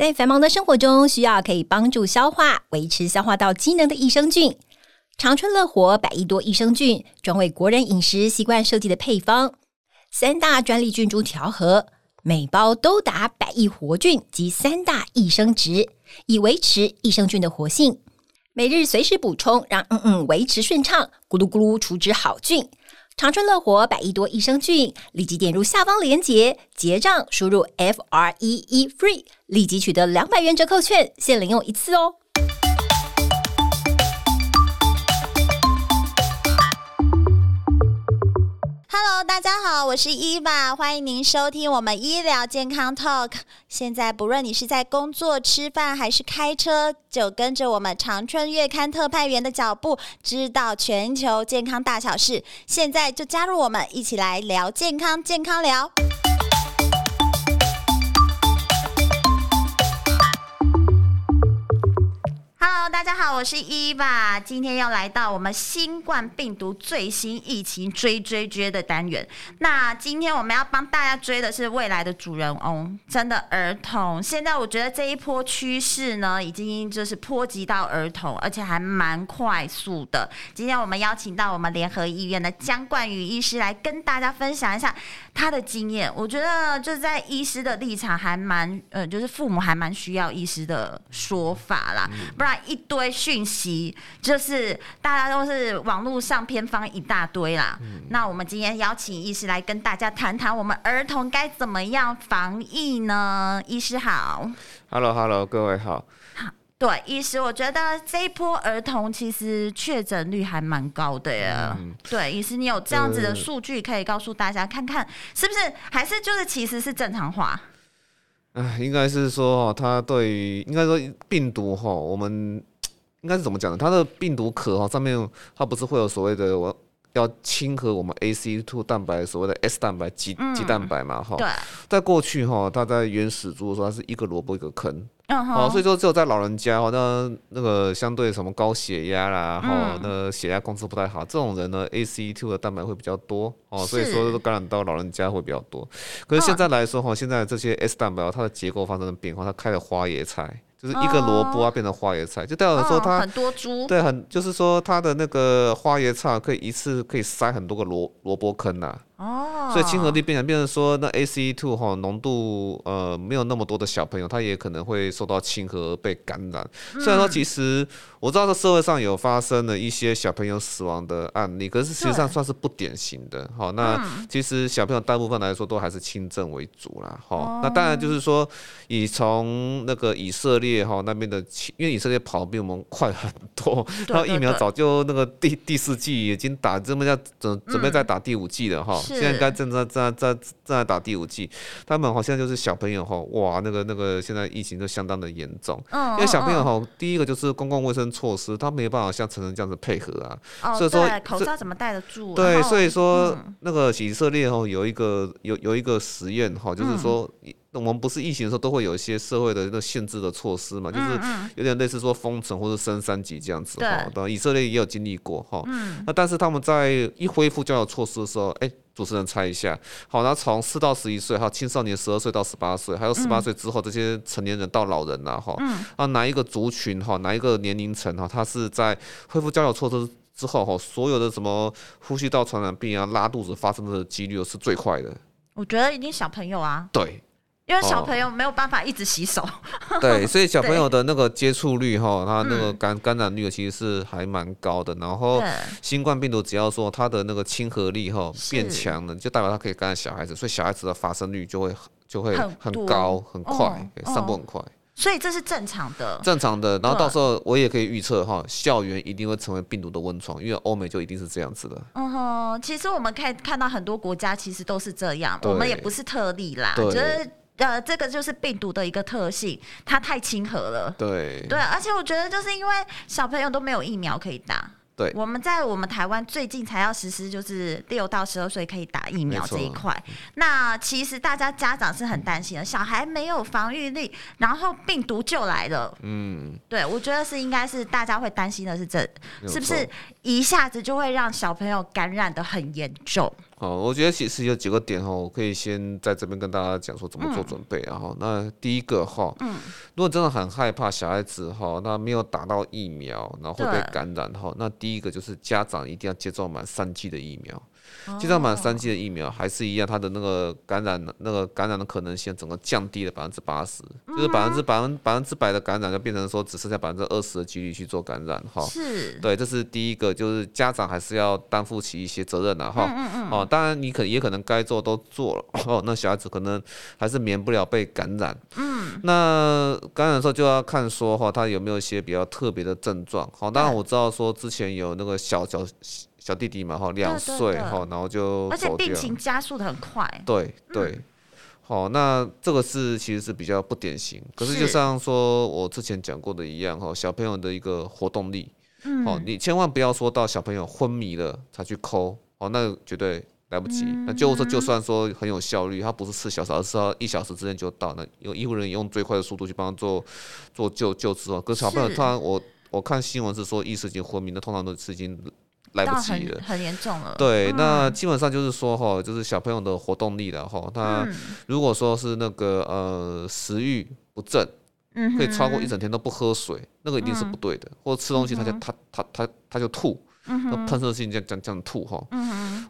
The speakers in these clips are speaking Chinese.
在繁忙的生活中，需要可以帮助消化、维持消化道机能的益生菌。长春乐活百亿多益生菌，专为国人饮食习惯设计的配方，三大专利菌株调和，每包都达百亿活菌及三大益生值，以维持益生菌的活性。每日随时补充，让嗯嗯维持顺畅，咕噜咕噜除脂好菌。长春乐活百亿多益生菌，立即点入下方链接结账，输入 F R E E FREE，立即取得两百元折扣券，限领用一次哦。Hello，大家好，我是伊娃，欢迎您收听我们医疗健康 Talk。现在不论你是在工作、吃饭还是开车，就跟着我们长春月刊特派员的脚步，知道全球健康大小事。现在就加入我们，一起来聊健康，健康聊。大家好，我是伊娃，今天要来到我们新冠病毒最新疫情追追追的单元。那今天我们要帮大家追的是未来的主人翁，真的儿童。现在我觉得这一波趋势呢，已经就是波及到儿童，而且还蛮快速的。今天我们邀请到我们联合医院的姜冠宇医师来跟大家分享一下他的经验。我觉得就是在医师的立场还蛮，呃，就是父母还蛮需要医师的说法啦，不然。一堆讯息，就是大家都是网络上偏方一大堆啦。嗯、那我们今天邀请医师来跟大家谈谈，我们儿童该怎么样防疫呢？医师好，Hello Hello，各位好。好，对，医师，我觉得这一波儿童其实确诊率还蛮高的呀。嗯、对，医师，你有这样子的数据可以告诉大家，看看是不是还是就是其实是正常化？哎，应该是说，他对于应该说病毒哈，我们应该是怎么讲呢？它的病毒壳哈上面，它不是会有所谓的我要亲和我们 A C two 蛋白，所谓的 S 蛋白、肌肌蛋白嘛哈。对。在过去哈，它在原始株的时候，它是一个萝卜一个坑。哦，所以说只有在老人家哦，那那个相对什么高血压啦，哈，那血压控制不太好，这种人呢，ACE2 的蛋白会比较多哦，所以说感染到老人家会比较多。可是现在来说哈，现在这些 S 蛋白它的结构发生了变化，它开了花椰菜，就是一个萝卜啊变成花椰菜，就代表说它很多株，对，很就是说它的那个花椰菜可以一次可以塞很多个萝萝卜坑呐。哦，所以亲和力变成变成说，那 ACE2 哈浓度呃没有那么多的小朋友，他也可能会受到亲和被感染。虽然说其实我知道这社会上有发生了一些小朋友死亡的案例，可是实际上算是不典型的。好，那其实小朋友大部分来说都还是轻症为主啦。好，那当然就是说以从那个以色列哈那边的，因为以色列跑比我们快很多，然后疫苗早就那个第第四季已经打，这么要准准备再打第五季了哈。现在该正在正在正正在打第五季，他们好像就是小朋友哈，哇，那个那个现在疫情都相当的严重，因为小朋友哈，第一个就是公共卫生措施，他没有办法像成人这样子配合啊，所以说口罩怎么戴得住？对，所以说那个以色列哈有一个有有一个实验哈，就是说。我们不是疫情的时候都会有一些社会的那个限制的措施嘛，就是有点类似说封城或者升三级这样子哈。对，以色列也有经历过哈。嗯。那但是他们在一恢复交友措施的时候，哎，主持人猜一下，好，那从四到十一岁，还有青少年十二岁到十八岁，还有十八岁之后这些成年人到老人呐，哈。嗯。啊，哪一个族群哈，哪一个年龄层哈，他是在恢复交友措施之后哈，所有的什么呼吸道传染病啊、拉肚子发生的几率是最快的。我觉得一定小朋友啊。对。因为小朋友没有办法一直洗手，哦，对，所以小朋友的那个接触率哈，他那个感感染率其实是还蛮高的。然后新冠病毒只要说它的那个亲和力哈变强了，就代表它可以感染小孩子，所以小孩子的发生率就会就会很高很快，散播很快。所以这是正常的，正常的。然后到时候我也可以预测哈，校园一定会成为病毒的温床，因为欧美就一定是这样子的。嗯哼，其实我们可以看到很多国家其实都是这样，我们也不是特例啦，就是。呃，这个就是病毒的一个特性，它太亲和了。对对，而且我觉得就是因为小朋友都没有疫苗可以打。对，我们在我们台湾最近才要实施，就是六到十二岁可以打疫苗这一块。那其实大家家长是很担心的，小孩没有防御力，然后病毒就来了。嗯，对，我觉得是应该是大家会担心的是这是不是一下子就会让小朋友感染的很严重？哦，我觉得其实有几个点哈，我可以先在这边跟大家讲说怎么做准备。然后，那第一个哈，嗯，如果真的很害怕小孩子哈，那没有打到疫苗，然后会被感染哈，那第一个就是家长一定要接种满三剂的疫苗。接种满三剂的疫苗还是一样，它的那个感染那个感染的可能性整个降低了百分之八十，就是百分之百分百分之百的感染就变成说只剩下百分之二十的几率去做感染哈。是，对，这是第一个，就是家长还是要担负起一些责任的哈。哦，当然你可也可能该做都做了哦，那小孩子可能还是免不了被感染。嗯，那感染的时候就要看说哈，他有没有一些比较特别的症状。好，当然我知道说之前有那个小小。小弟弟嘛，哈，两岁哈，然后就而且病情加速的很快。对对，好、嗯，那这个是其实是比较不典型，可是就像说我之前讲过的一样，哈，小朋友的一个活动力，嗯，好，你千万不要说到小朋友昏迷了才去抠，哦，那绝对来不及。嗯、那救护车，就算说很有效率，它不是四小时，而是要一小时之内就到，那有医护人员用最快的速度去帮他做做救救治哦。可是小朋友突然，我我看新闻是说意识已经昏迷，那通常都是已经。来不及了，很严重了。对，嗯、那基本上就是说哈，就是小朋友的活动力了哈。他如果说是那个呃食欲不振，嗯、可以超过一整天都不喝水，那个一定是不对的。嗯、或者吃东西他就他他他他就吐，那喷射性这样这样这样吐哈。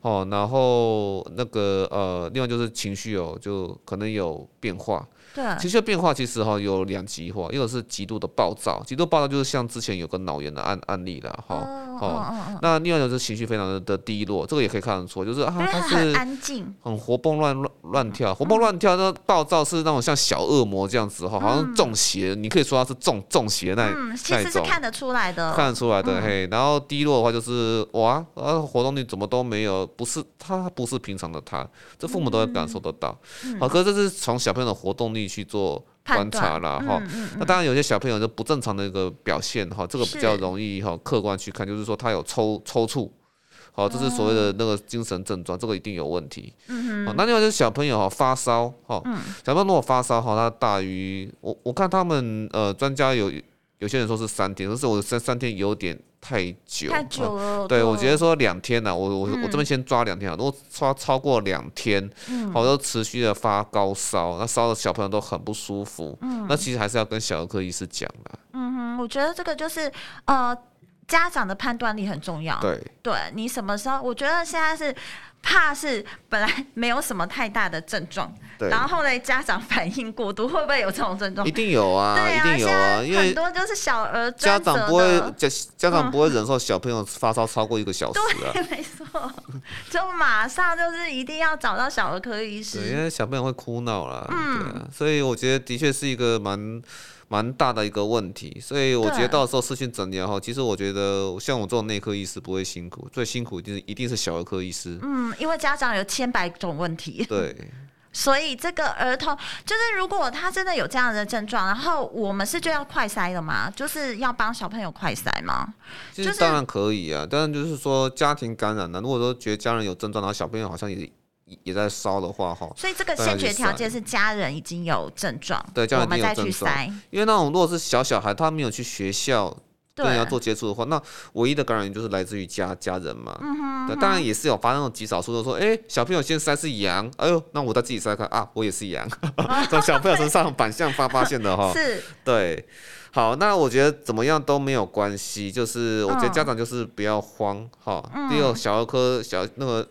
哦，然后那个呃，另外就是情绪哦，就可能有变化。对，情绪的变化其实哈有两极化，一个是极度的暴躁，极度暴躁就是像之前有个脑炎的案案例了哈。哦，哦那另外一种是情绪非常的的低落，这个也可以看得出，就是啊，他是很安静，很活蹦乱乱乱跳，活蹦乱跳。那暴躁是那种像小恶魔这样子哈，好像中邪，你可以说他是中中邪那那种。其实是看得出来的，看得出来的嘿。然后低落的话就是哇，啊，活动力怎么都没有，不是他不是平常的他，这父母都会感受得到。好，可是这是从小朋友的活动力。去做观察了哈，那当然有些小朋友就不正常的一个表现哈，这个比较容易哈客观去看，就是说他有抽抽搐，好，这是所谓的那个精神症状，这个一定有问题。嗯哼，那另外就是小朋友哈发烧哈，小朋友如果发烧哈，他大于我我看他们呃专家有有些人说是三天，但是我三三天有点。太久，太久了。对，我觉得说两天呢，我我我这边先抓两天啊。如果抓超过两天，好多持续的发高烧，那烧的小朋友都很不舒服。嗯，那其实还是要跟小儿科医师讲的。嗯哼，我觉得这个就是呃，家长的判断力很重要。对，对你什么时候？我觉得现在是。怕是本来没有什么太大的症状，然后呢，家长反应过度，会不会有这种症状？一定有啊，对啊，一定有啊，因为很多就是小儿家长不会家家长不会忍受小朋友发烧超过一个小时啊，对，没错，就马上就是一定要找到小儿科医师，因为小朋友会哭闹啦，嗯、对啊，所以我觉得的确是一个蛮。蛮大的一个问题，所以我觉得到时候视讯诊疗哈，其实我觉得像我这种内科医师不会辛苦，最辛苦一定是一定是小儿科医师。嗯，因为家长有千百种问题。对。所以这个儿童就是如果他真的有这样的症状，然后我们是就要快筛的嘛？就是要帮小朋友快筛吗？就是当然可以啊，当然就是说家庭感染了，如果说觉得家人有症状，然后小朋友好像也。也在烧的话，哈，所以这个先决条件是家人已经有症状，对，家人已经有症状。因为那种如果是小小孩，他没有去学校跟人家做接触的话，那唯一的感染源就是来自于家家人嘛。嗯哼，对，当然也是有发生极少数的说，哎、欸，小朋友先筛是阳，哎呦，那我再自己筛看啊，我也是阳，从小朋友身上反向发发现的哈。是，对，好，那我觉得怎么样都没有关系，就是我觉得家长就是不要慌哈。嗯、第二，小儿科小那个。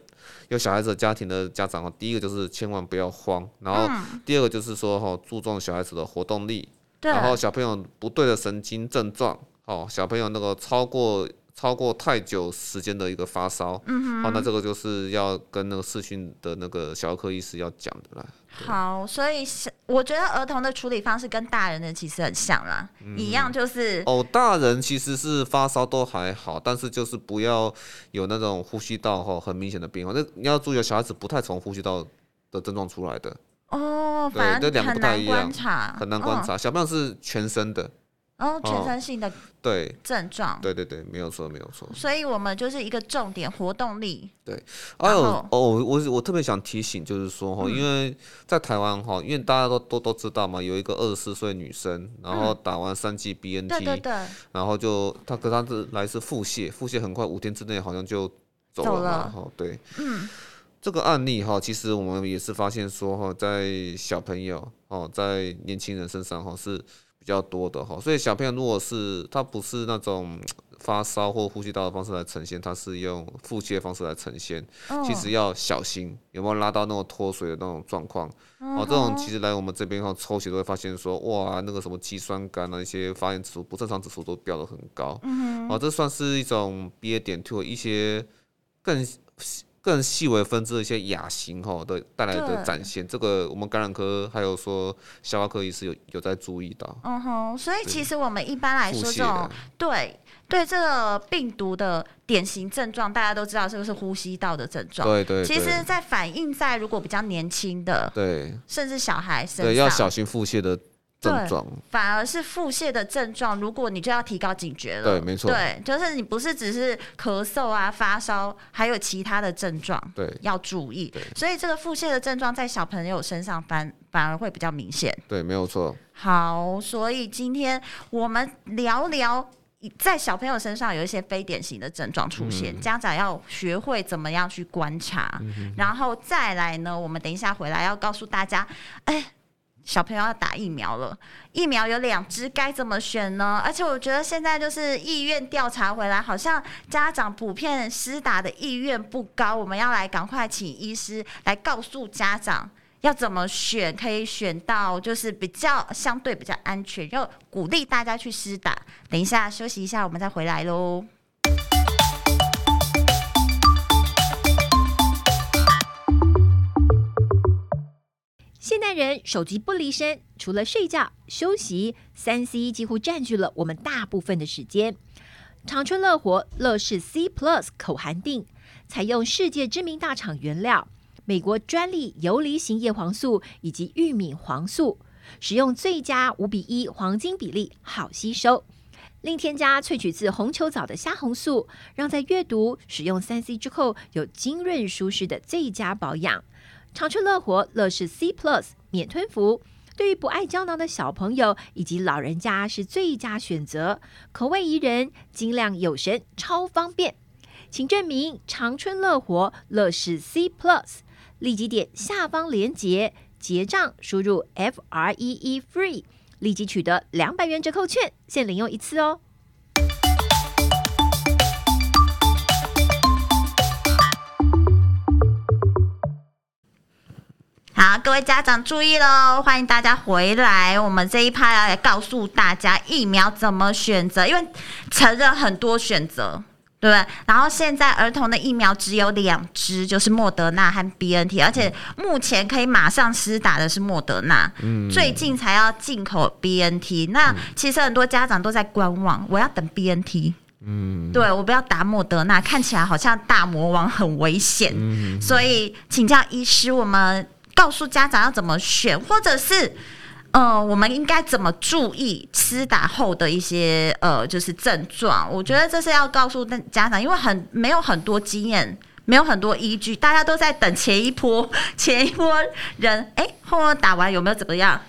有小孩子的家庭的家长，第一个就是千万不要慌，然后第二个就是说哈，注重小孩子的活动力，然后小朋友不对的神经症状，哦，小朋友那个超过超过太久时间的一个发烧，嗯哼，好，那这个就是要跟那个视讯的那个小儿科医师要讲的啦。好，所以我觉得儿童的处理方式跟大人的其实很像啦，嗯、一样就是哦，大人其实是发烧都还好，但是就是不要有那种呼吸道哈很明显的病化。那你要注意，小孩子不太从呼吸道的症状出来的哦，对，这两个不太一样，很难观察。哦、小朋友是全身的。哦，全身性的对症状，对对对，没有错没有错。所以我们就是一个重点活动力。对，还有哦，我我特别想提醒，就是说哈，因为在台湾哈，因为大家都都都知道嘛，有一个二十四岁女生，然后打完三剂 BNT，对对对，然后就她可她是来自腹泻，腹泻很快五天之内好像就走了嘛，哈，对，嗯。这个案例哈，其实我们也是发现说哈，在小朋友哦，在年轻人身上哈是比较多的哈，所以小朋友如果是他不是那种 发烧或呼吸道的方式来呈现，他是用腹泻方式来呈现，其实要小心有没有拉到那种脱水的那种状况哦。这种其实来我们这边哈抽血都会发现说，哇，那个什么肌酸酐啊，一些发炎指数、不正常指数都飙得很高，哦，这算是一种 BA 点 two 一些更。更细微分支的一些亚型哈的带来的展现，这个我们感染科还有说消化科医师有有在注意到。嗯哼，所以其实我们一般来说这种对对这个病毒的典型症状，大家都知道这个是呼吸道的症状。对对，其实，在反映在如果比较年轻的，对，甚至小孩身上，对，要小心腹泻的。症状反而是腹泻的症状，如果你就要提高警觉了。对，没错。对，就是你不是只是咳嗽啊、发烧，还有其他的症状，对，要注意。所以这个腹泻的症状在小朋友身上反反而会比较明显。对，没有错。好，所以今天我们聊聊在小朋友身上有一些非典型的症状出现，嗯、家长要学会怎么样去观察，嗯、然后再来呢，我们等一下回来要告诉大家，哎。小朋友要打疫苗了，疫苗有两支，该怎么选呢？而且我觉得现在就是意愿调查回来，好像家长普遍施打的意愿不高。我们要来赶快请医师来告诉家长要怎么选，可以选到就是比较相对比较安全，要鼓励大家去施打。等一下休息一下，我们再回来喽。人手机不离身，除了睡觉、休息，三 C 几乎占据了我们大部分的时间。长春乐活乐视 C Plus 口含錠，采用世界知名大厂原料，美国专利游离型叶黄素以及玉米黄素，使用最佳五比一黄金比例，好吸收。另添加萃取自红球藻的虾红素，让在阅读、使用三 C 之后有精润舒适的最佳保养。长春乐活乐视 C Plus 免吞服，对于不爱胶囊的小朋友以及老人家是最佳选择，口味宜人，精量有神，超方便。请证明长春乐活乐视 C Plus，立即点下方链接结账，输入 F R E E FREE，立即取得两百元折扣券，限领用一次哦。好，各位家长注意喽！欢迎大家回来。我们这一趴要来告诉大家疫苗怎么选择，因为成人很多选择，对不对？然后现在儿童的疫苗只有两支，就是莫德纳和 BNT，而且目前可以马上施打的是莫德纳，嗯，最近才要进口 BNT。那其实很多家长都在观望，我要等 BNT，嗯，对，我不要打莫德纳，看起来好像大魔王很危险，嗯，所以请教医师，我们。告诉家长要怎么选，或者是，呃，我们应该怎么注意施打后的一些呃，就是症状。我觉得这是要告诉家长，因为很没有很多经验，没有很多依据，大家都在等前一波前一波人，哎，后面打完有没有怎么样？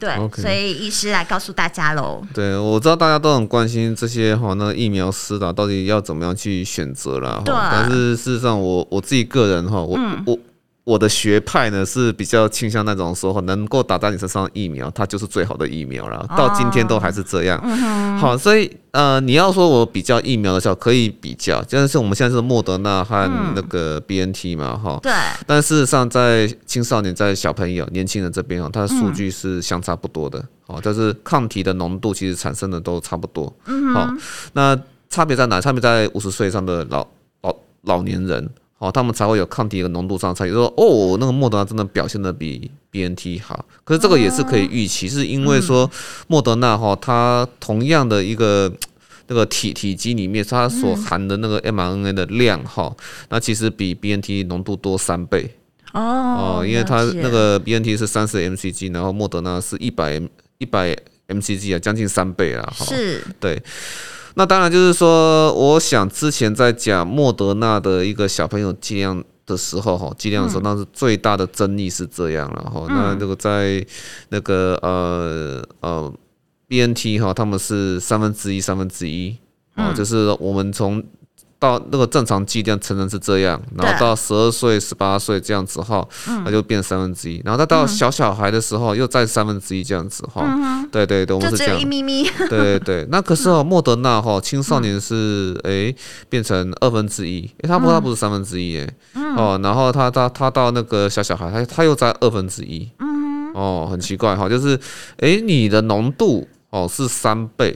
对，Okay. 所以医师来告诉大家喽。对，我知道大家都很关心这些哈，那个疫苗施打到底要怎么样去选择啦。对，但是事实上我，我我自己个人哈，我、嗯、我。我的学派呢是比较倾向那种说，能够打在你身上的疫苗，它就是最好的疫苗了。到今天都还是这样。哦、好，所以呃，你要说我比较疫苗的时候，可以比较，就是我们现在是莫德纳和那个 BNT 嘛，哈、嗯。对。但事实上，在青少年、在小朋友、年轻人这边哦，它的数据是相差不多的。哦、嗯，就是抗体的浓度其实产生的都差不多。嗯。好，那差别在哪？差别在五十岁以上的老老老年人。哦，他们才会有抗体的浓度上差异。说哦，那个莫德纳真的表现的比 BNT 好，可是这个也是可以预期，是因为说莫德纳哈，它同样的一个 那个体体积里面，它所含的那个 mRNA 的量哈，那其实比 BNT 浓度多三倍。哦，因为它那个 BNT 是三十 mcg，然后莫德纳是一百一百 mcg 啊，将近三倍啊。是，对。那当然就是说，我想之前在讲莫德纳的一个小朋友剂量的时候，哈，剂量的时候，那是最大的争议是这样了，哈。那这个在那个呃呃 BNT 哈，他们是三分之一三分之一，哦，就是我们从到那个正常剂量成人是这样，然后到十二岁、十八岁这样子哈，那就变三分之一，然后再到小小孩的时候又再三分之一这样子哈，对对对，我们是这样，一咪咪，对对对，那可是哦，莫德纳哈青少年是哎变成二分之一，哎，他不他不是三分之一哎，哦，然后他到他到那个小小孩他他又在二分之一，哦，很奇怪哈，就是哎你的浓度哦是三倍。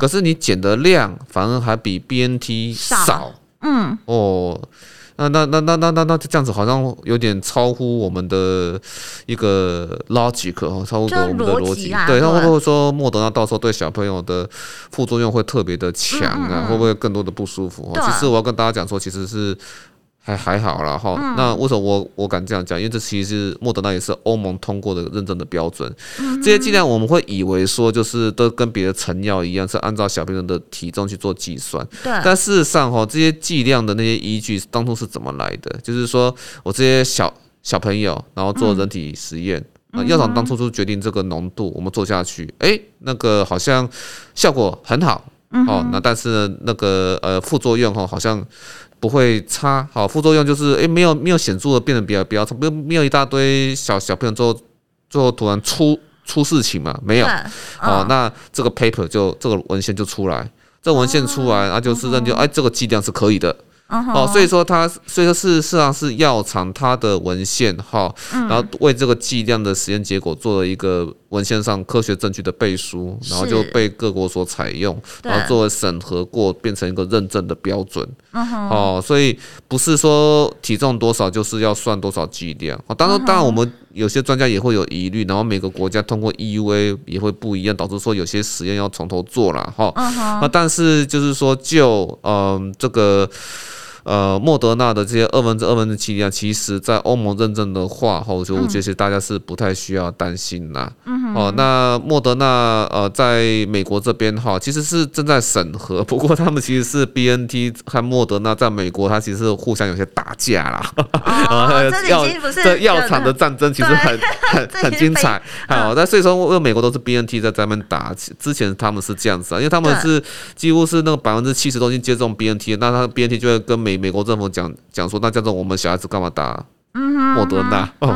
可是你减的量反而还比 BNT 少，少，嗯，哦，那那那那那那那这样子好像有点超乎我们的一个 logic 哦，超乎我们的逻辑，对，那会不会说莫德纳到时候对小朋友的副作用会特别的强啊？嗯嗯会不会更多的不舒服？其实我要跟大家讲说，其实是。还还好啦哈，嗯、那为什么我我敢这样讲？因为这其实是莫德纳也是欧盟通过的认证的标准。嗯、这些剂量我们会以为说就是都跟别的成药一样，是按照小朋友的体重去做计算。对。但事实上哈，这些剂量的那些依据当初是怎么来的？就是说我这些小小朋友，然后做人体实验，那药厂当初就决定这个浓度，我们做下去，哎、欸，那个好像效果很好。嗯。哦，那但是那个呃副作用哈，好像。不会差，好，副作用就是，诶，没有没有显著的变得比较比较差，没有没有一大堆小小朋友最后最后突然出出事情嘛，没有，哦，那这个 paper 就这个文献就出来，这文献出来，那就是认定，哎，这个剂量是可以的。哦，所以说它，所以说事实上是药厂它的文献哈，然后为这个剂量的实验结果做了一个文献上科学证据的背书，然后就被各国所采用，然后作为审核过，变成一个认证的标准。哦，所以不是说体重多少就是要算多少剂量。当然，当然我们有些专家也会有疑虑，然后每个国家通过 EUA 也会不一样，导致说有些实验要从头做了哈。那但是就是说就嗯这个。呃，莫德纳的这些二分之二分之七量，其实在欧盟认证的话，后就这些大家是不太需要担心啦。嗯。哦，那莫德纳呃，在美国这边哈，其实是正在审核，不过他们其实是 BNT 和莫德纳在美国，它其实是互相有些打架啦。哦，这已经不是。这药厂的战争其实很 很很精彩。好，那所以说，因为美国都是 BNT 在在那边打，之前他们是这样子啊，因为他们是几乎是那个百分之七十都已经接种 BNT，那他 BNT 就会跟美美国政府讲讲说，那叫做我们小孩子干嘛打莫德纳？哦，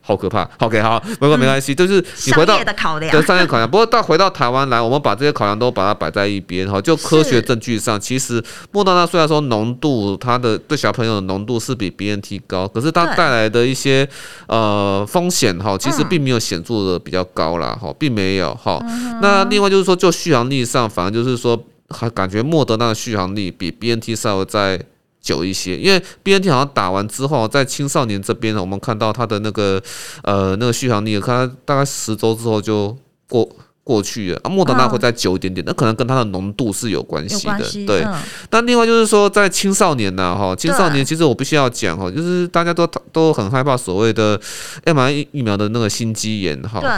好可怕。OK，好，没关没关系，就是你回到 对商业考量。不过到回到台湾来，我们把这些考量都把它摆在一边哈。就科学证据上，其实莫德纳虽然说浓度它的对小朋友的浓度是比 BNT 高，可是它带来的一些呃风险哈，其实并没有显著的比较高啦哈，并没有哈。那另外就是说，就续航力上，反而就是说。还感觉莫德纳的续航力比 BNT 稍微再久一些，因为 BNT 好像打完之后，在青少年这边呢，我们看到它的那个呃那个续航力，看大概十周之后就过过去了。啊，莫德纳会再久一点点，那可能跟它的浓度是有关系的。对，那另外就是说，在青少年呢，哈，青少年其实我必须要讲哈，就是大家都都很害怕所谓的 mRNA 疫苗的那个心肌炎哈。对。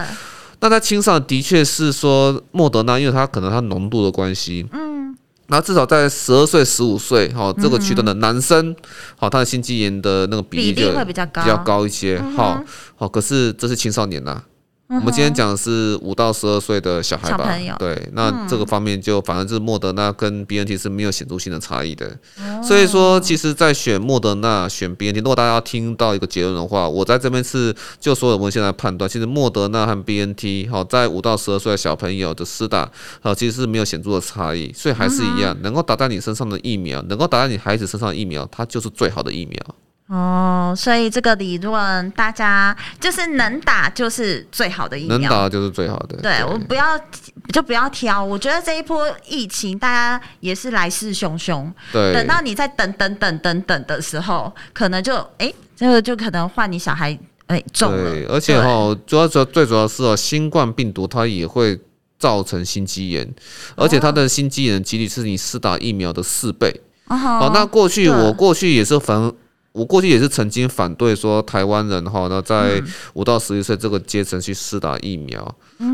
那在青少年的确是说莫德纳，因为它可能它浓度的关系，嗯，那至少在十二岁、十五岁哈这个区段的男生，好，他的心肌炎的那个比例就比较高，比较高一些，好，好，可是这是青少年呐。我们今天讲的是五到十二岁的小孩吧，对，那这个方面就反正就是莫德纳跟 BNT 是没有显著性的差异的，所以说其实，在选莫德纳、选 BNT，如果大家要听到一个结论的话，我在这边是就所有文献来判断，其实莫德纳和 BNT 好，在五到十二岁的小朋友的施打，好，其实是没有显著的差异，所以还是一样，能够打在你身上的疫苗，能够打在你孩子身上的疫苗，它就是最好的疫苗。哦，所以这个理论大家就是能打就是最好的疫苗，能打就是最好的。对，对我不要就不要挑，我觉得这一波疫情大家也是来势汹汹。对，等到你在等等等等等的时候，可能就哎，这个就可能换你小孩哎中了。对，而且哈、哦，主要主要最主要是哦，新冠病毒它也会造成心肌炎，而且它的心肌炎的几率是你四打疫苗的四倍。哦，好，那过去我过去也是反。我过去也是曾经反对说台湾人哈，那在五到十一岁这个阶层去试打疫苗，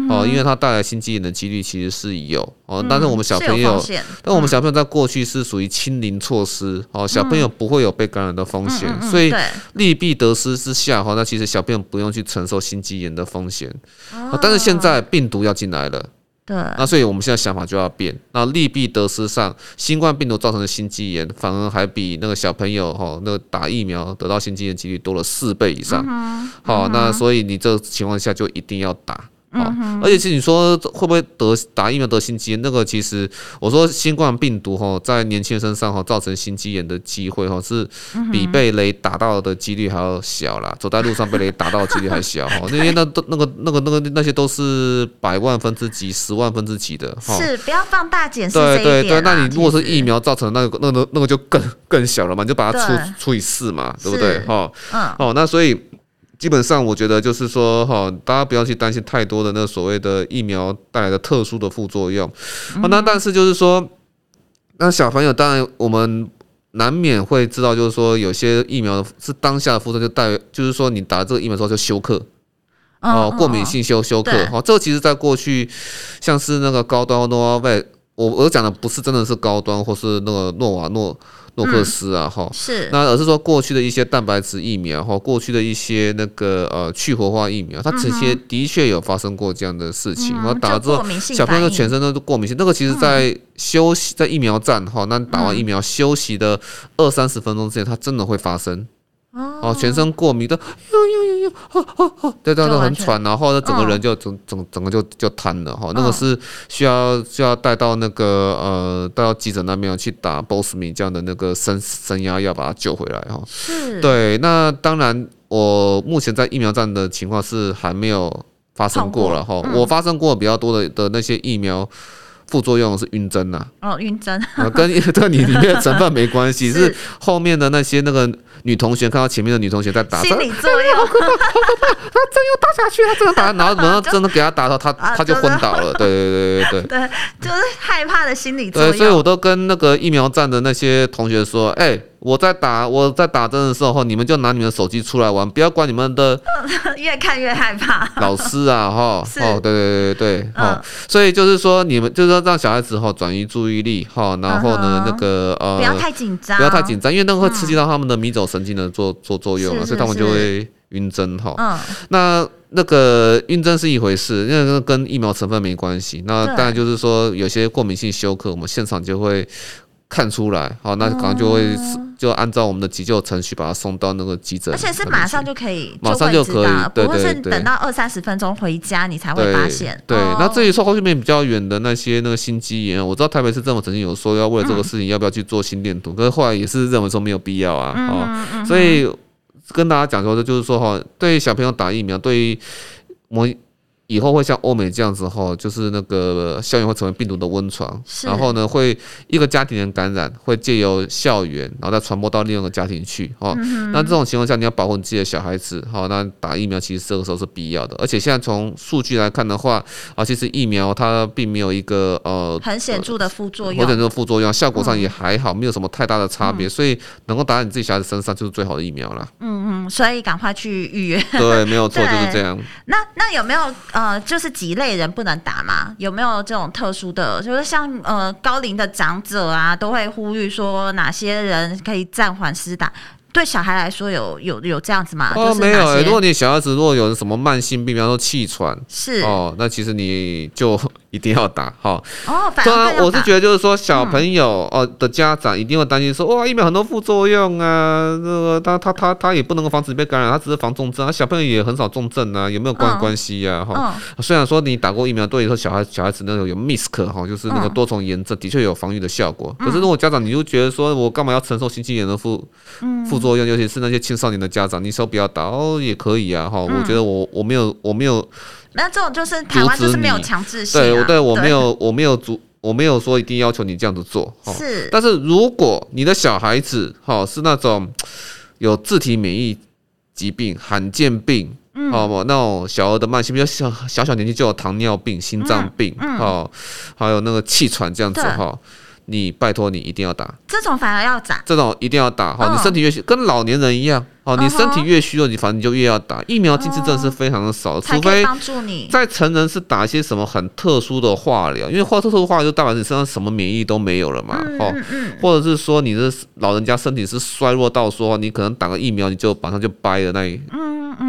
哦，因为它带来心肌炎的几率其实是有哦，但是我们小朋友，但我们小朋友在过去是属于清零措施，哦，小朋友不会有被感染的风险，所以利弊得失之下哈，那其实小朋友不用去承受心肌炎的风险，但是现在病毒要进来了。对，那所以我们现在想法就要变。那利弊得失上，新冠病毒造成的心肌炎，反而还比那个小朋友哈，那个打疫苗得到心肌炎几率多了四倍以上。好，那所以你这个情况下就一定要打。嗯，而且其实你说会不会得打疫苗得心肌炎？那个其实我说新冠病毒哈，在年轻人身上哈造成心肌炎的机会哈是比被雷打到的几率还要小啦。走在路上被雷打到的几率还小哈，因为那都那个那个那个那些都是百万分之几、十万分之几的哈。是，不要放大检视对对对，那你如果是疫苗造成的那个那个那个就更更小了嘛，你就把它除除以四嘛，对不对？哈，嗯，哦，那所以。基本上，我觉得就是说，哈，大家不要去担心太多的那所谓的疫苗带来的特殊的副作用。那但是就是说，那小朋友当然我们难免会知道，就是说有些疫苗是当下的副作用，就带就是说你打这个疫苗之后就休克，哦，过敏性休休克，哈，这其实在过去像是那个高端诺瓦韦，我我讲的不是真的是高端或是那个诺瓦诺。诺克斯啊，哈、嗯，是，那而是说过去的一些蛋白质疫苗，哈，过去的一些那个呃去活化疫苗，它这些的确有发生过这样的事情，然后、嗯、打了之后，小朋友全身都是过敏性，那个其实在休息在疫苗站哈，那打完疫苗休息的二三十分钟之前，它真的会发生。哦，全身过敏的，哟哟哟哟，对，这样都很喘，然后呢，整个人就整整整个就就瘫了哈。那个是需要需要带到那个呃带到急诊那边去打波司米这样的那个升升压药把它救回来哈。是，对，那当然我目前在疫苗站的情况是还没有发生过了哈。我发生过比较多的的那些疫苗。副作用是晕针呐，哦，晕针，跟 跟你里面的成分没关系，是。后面的那些那个女同学看到前面的女同学在打，心理 作用，好可怕，好可怕，他针又打下去，他真的打，然后然后真的给他打到他他就昏倒了，对对对对对，对，就是害怕的心理作用，对，所以我都跟那个疫苗站的那些同学说，哎。我在打我在打针的时候，你们就拿你们的手机出来玩，不要管你们的。越看越害怕。老师啊，哈，哦，对对对对，哈，所以就是说你们就是说让小孩子哈转移注意力哈，然后呢那个呃，不要太紧张，不要太紧张，因为那个会刺激到他们的迷走神经的作作作用了，所以他们就会晕针哈。嗯。那那个晕针是一回事，因为跟疫苗成分没关系。那当然就是说有些过敏性休克，我们现场就会。看出来，好，那可能就会就按照我们的急救程序把他送到那个急诊，而且是马上就可以，马上就可以，不会是等到二三十分钟回家你才会发现。对，那至于说后面比较远的那些那个心肌炎，我知道台北市政府曾经有说要为了这个事情要不要去做心电图，可是后来也是认为说没有必要啊，哦，所以跟大家讲说的就是说哈，对于小朋友打疫苗，对于我。以后会像欧美这样子哈，就是那个校园会成为病毒的温床，然后呢，会一个家庭的感染会借由校园，然后再传播到另外一个家庭去哈。嗯、那这种情况下，你要保护你自己的小孩子哈，那打疫苗其实这个时候是必要的。而且现在从数据来看的话，啊，其实疫苗它并没有一个呃很显著的副作用，很显著的副作用，效果上也还好，没有什么太大的差别，嗯、所以能够打在你自己小孩子身上就是最好的疫苗了。嗯嗯，所以赶快去预约。对，没有错，就是这样。那那有没有？呃，就是几类人不能打吗？有没有这种特殊的？就是像呃高龄的长者啊，都会呼吁说哪些人可以暂缓施打？对小孩来说有有有这样子吗？哦，没有、欸。如果你小孩子如果有什么慢性病，比方说气喘，是哦，那其实你就。一定要打哈。哦，当然我是觉得就是说小朋友哦的家长一定会担心说哇疫苗很多副作用啊，这个他他他他也不能够防止被感染，他只是防重症，啊小朋友也很少重症啊，有没有关关系呀哈？虽然说你打过疫苗，对于说小孩小孩子那种有 MIS-C 哈，就是那个多重炎症的确有防御的效果。可是如果家长你就觉得说我干嘛要承受心肌炎的副副作用，尤其是那些青少年的家长，你说不要打哦也可以啊哈，我觉得我我没有我没有。那这种就是台湾就是没有强制性，啊，对，对我没有，我没有阻，我没有说一定要求你这样子做，是。但是如果你的小孩子哈是那种有自体免疫疾病、罕见病，好不，那种小儿的慢性病，小小小年纪就有糖尿病、心脏病，哦，还有那个气喘这样子哈。你拜托你一定要打，这种反而要打，这种一定要打哈，你身体越，跟老年人一样，哦，你身体越虚弱，你反正你就越要打。疫苗，机制真的是非常的少，除非在成人是打一些什么很特殊的化疗，因为化特殊化疗就代表你身上什么免疫都没有了嘛，哦，或者是说你的老人家身体是衰弱到说你可能打个疫苗你就马上就掰了那一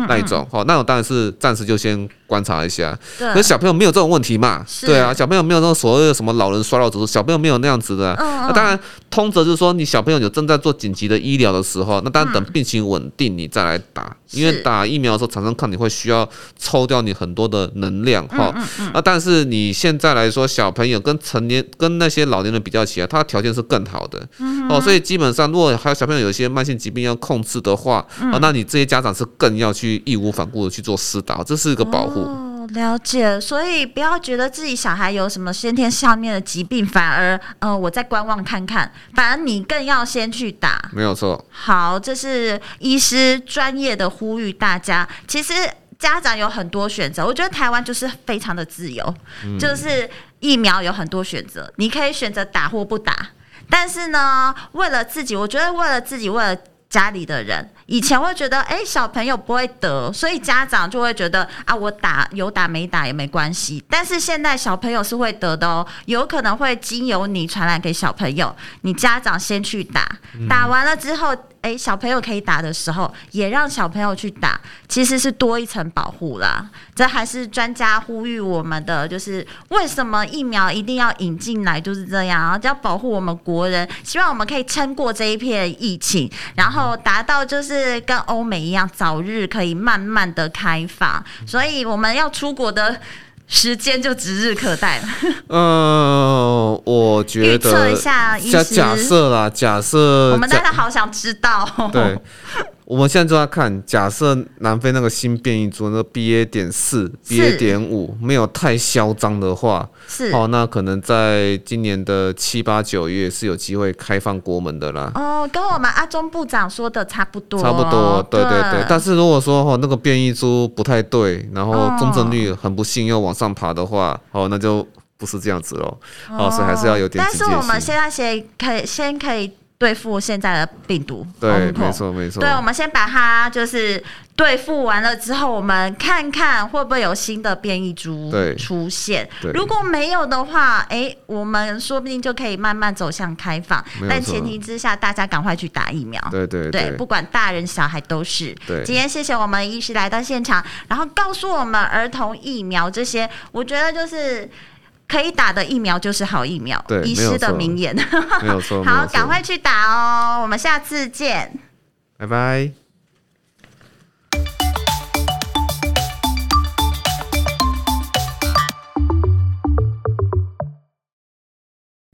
那一种，哈，那种当然是暂时就先观察一下。对，可是小朋友没有这种问题嘛？是。对啊，小朋友没有那种所谓的什么老人衰老指数，小朋友没有那样子的。那当然，通则就是说，你小朋友有正在做紧急的医疗的时候，那当然等病情稳定，你再来打。嗯、因为打疫苗的时候，产生抗体会需要抽掉你很多的能量哈。嗯嗯嗯。那但是你现在来说，小朋友跟成年跟那些老年人比较起来，他的条件是更好的。嗯。哦，所以基本上，如果还有小朋友有一些慢性疾病要控制的话，嗯、啊，那你这些家长是更要去义无反顾的去做施打，这是一个保护。哦，了解。所以不要觉得自己小孩有什么先天上面的疾病，反而呃，我再观望看看，反而你更要先去打。没有错。好，这是医师专业的呼吁大家。其实家长有很多选择，我觉得台湾就是非常的自由，嗯、就是疫苗有很多选择，你可以选择打或不打。但是呢，为了自己，我觉得为了自己，为了家里的人，以前会觉得，哎，小朋友不会得，所以家长就会觉得啊，我打有打没打也没关系。但是现在小朋友是会得的哦，有可能会经由你传染给小朋友，你家长先去打，打完了之后。诶，小朋友可以打的时候，也让小朋友去打，其实是多一层保护啦。这还是专家呼吁我们的，就是为什么疫苗一定要引进来，就是这样，然后要保护我们国人，希望我们可以撑过这一片疫情，然后达到就是跟欧美一样，早日可以慢慢的开放。所以我们要出国的。时间就指日可待了。嗯、呃，我觉得预测一下，假假设啦，假设我们大家好想知道。对。我们现在就在看，假设南非那个新变异株，那 BA 点四、BA 点五没有太嚣张的话，是哦，那可能在今年的七八九月是有机会开放国门的啦。哦，跟我们阿中部长说的差不多，差不多，对对对。对但是如果说哦那个变异株不太对，然后重症率很不幸又往上爬的话，哦，那就不是这样子喽。哦，所以还是要有点。但是我们现在先可以先可以。对付现在的病毒，对，没错没错。对，我们先把它就是对付完了之后，我们看看会不会有新的变异株出现。如果没有的话，哎，我们说不定就可以慢慢走向开放。但前提之下，大家赶快去打疫苗。对对对，不管大人小孩都是。对，今天谢谢我们医师来到现场，然后告诉我们儿童疫苗这些，我觉得就是。可以打的疫苗就是好疫苗，对，医师的名言。没有错，好，赶快去打哦！我们下次见，拜拜。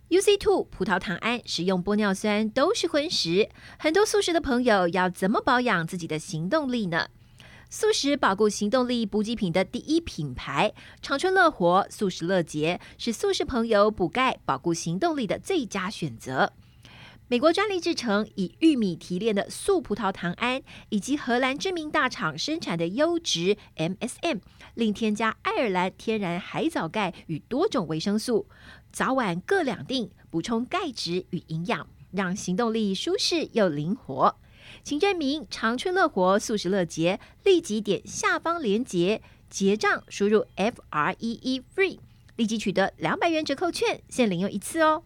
UC Two 葡萄糖胺使用玻尿酸都是荤食，很多素食的朋友要怎么保养自己的行动力呢？素食保固行动力补给品的第一品牌长春乐活素食乐捷是素食朋友补钙保固行动力的最佳选择。美国专利制成以玉米提炼的素葡萄糖胺，以及荷兰知名大厂生产的优质 MSM，另添加爱尔兰天然海藻钙与多种维生素，早晚各两锭，补充钙质与营养，让行动力舒适又灵活。请证明长春乐活素食乐节，立即点下方连接结账，输入 F R E E FREE，立即取得两百元折扣券，限领用一次哦。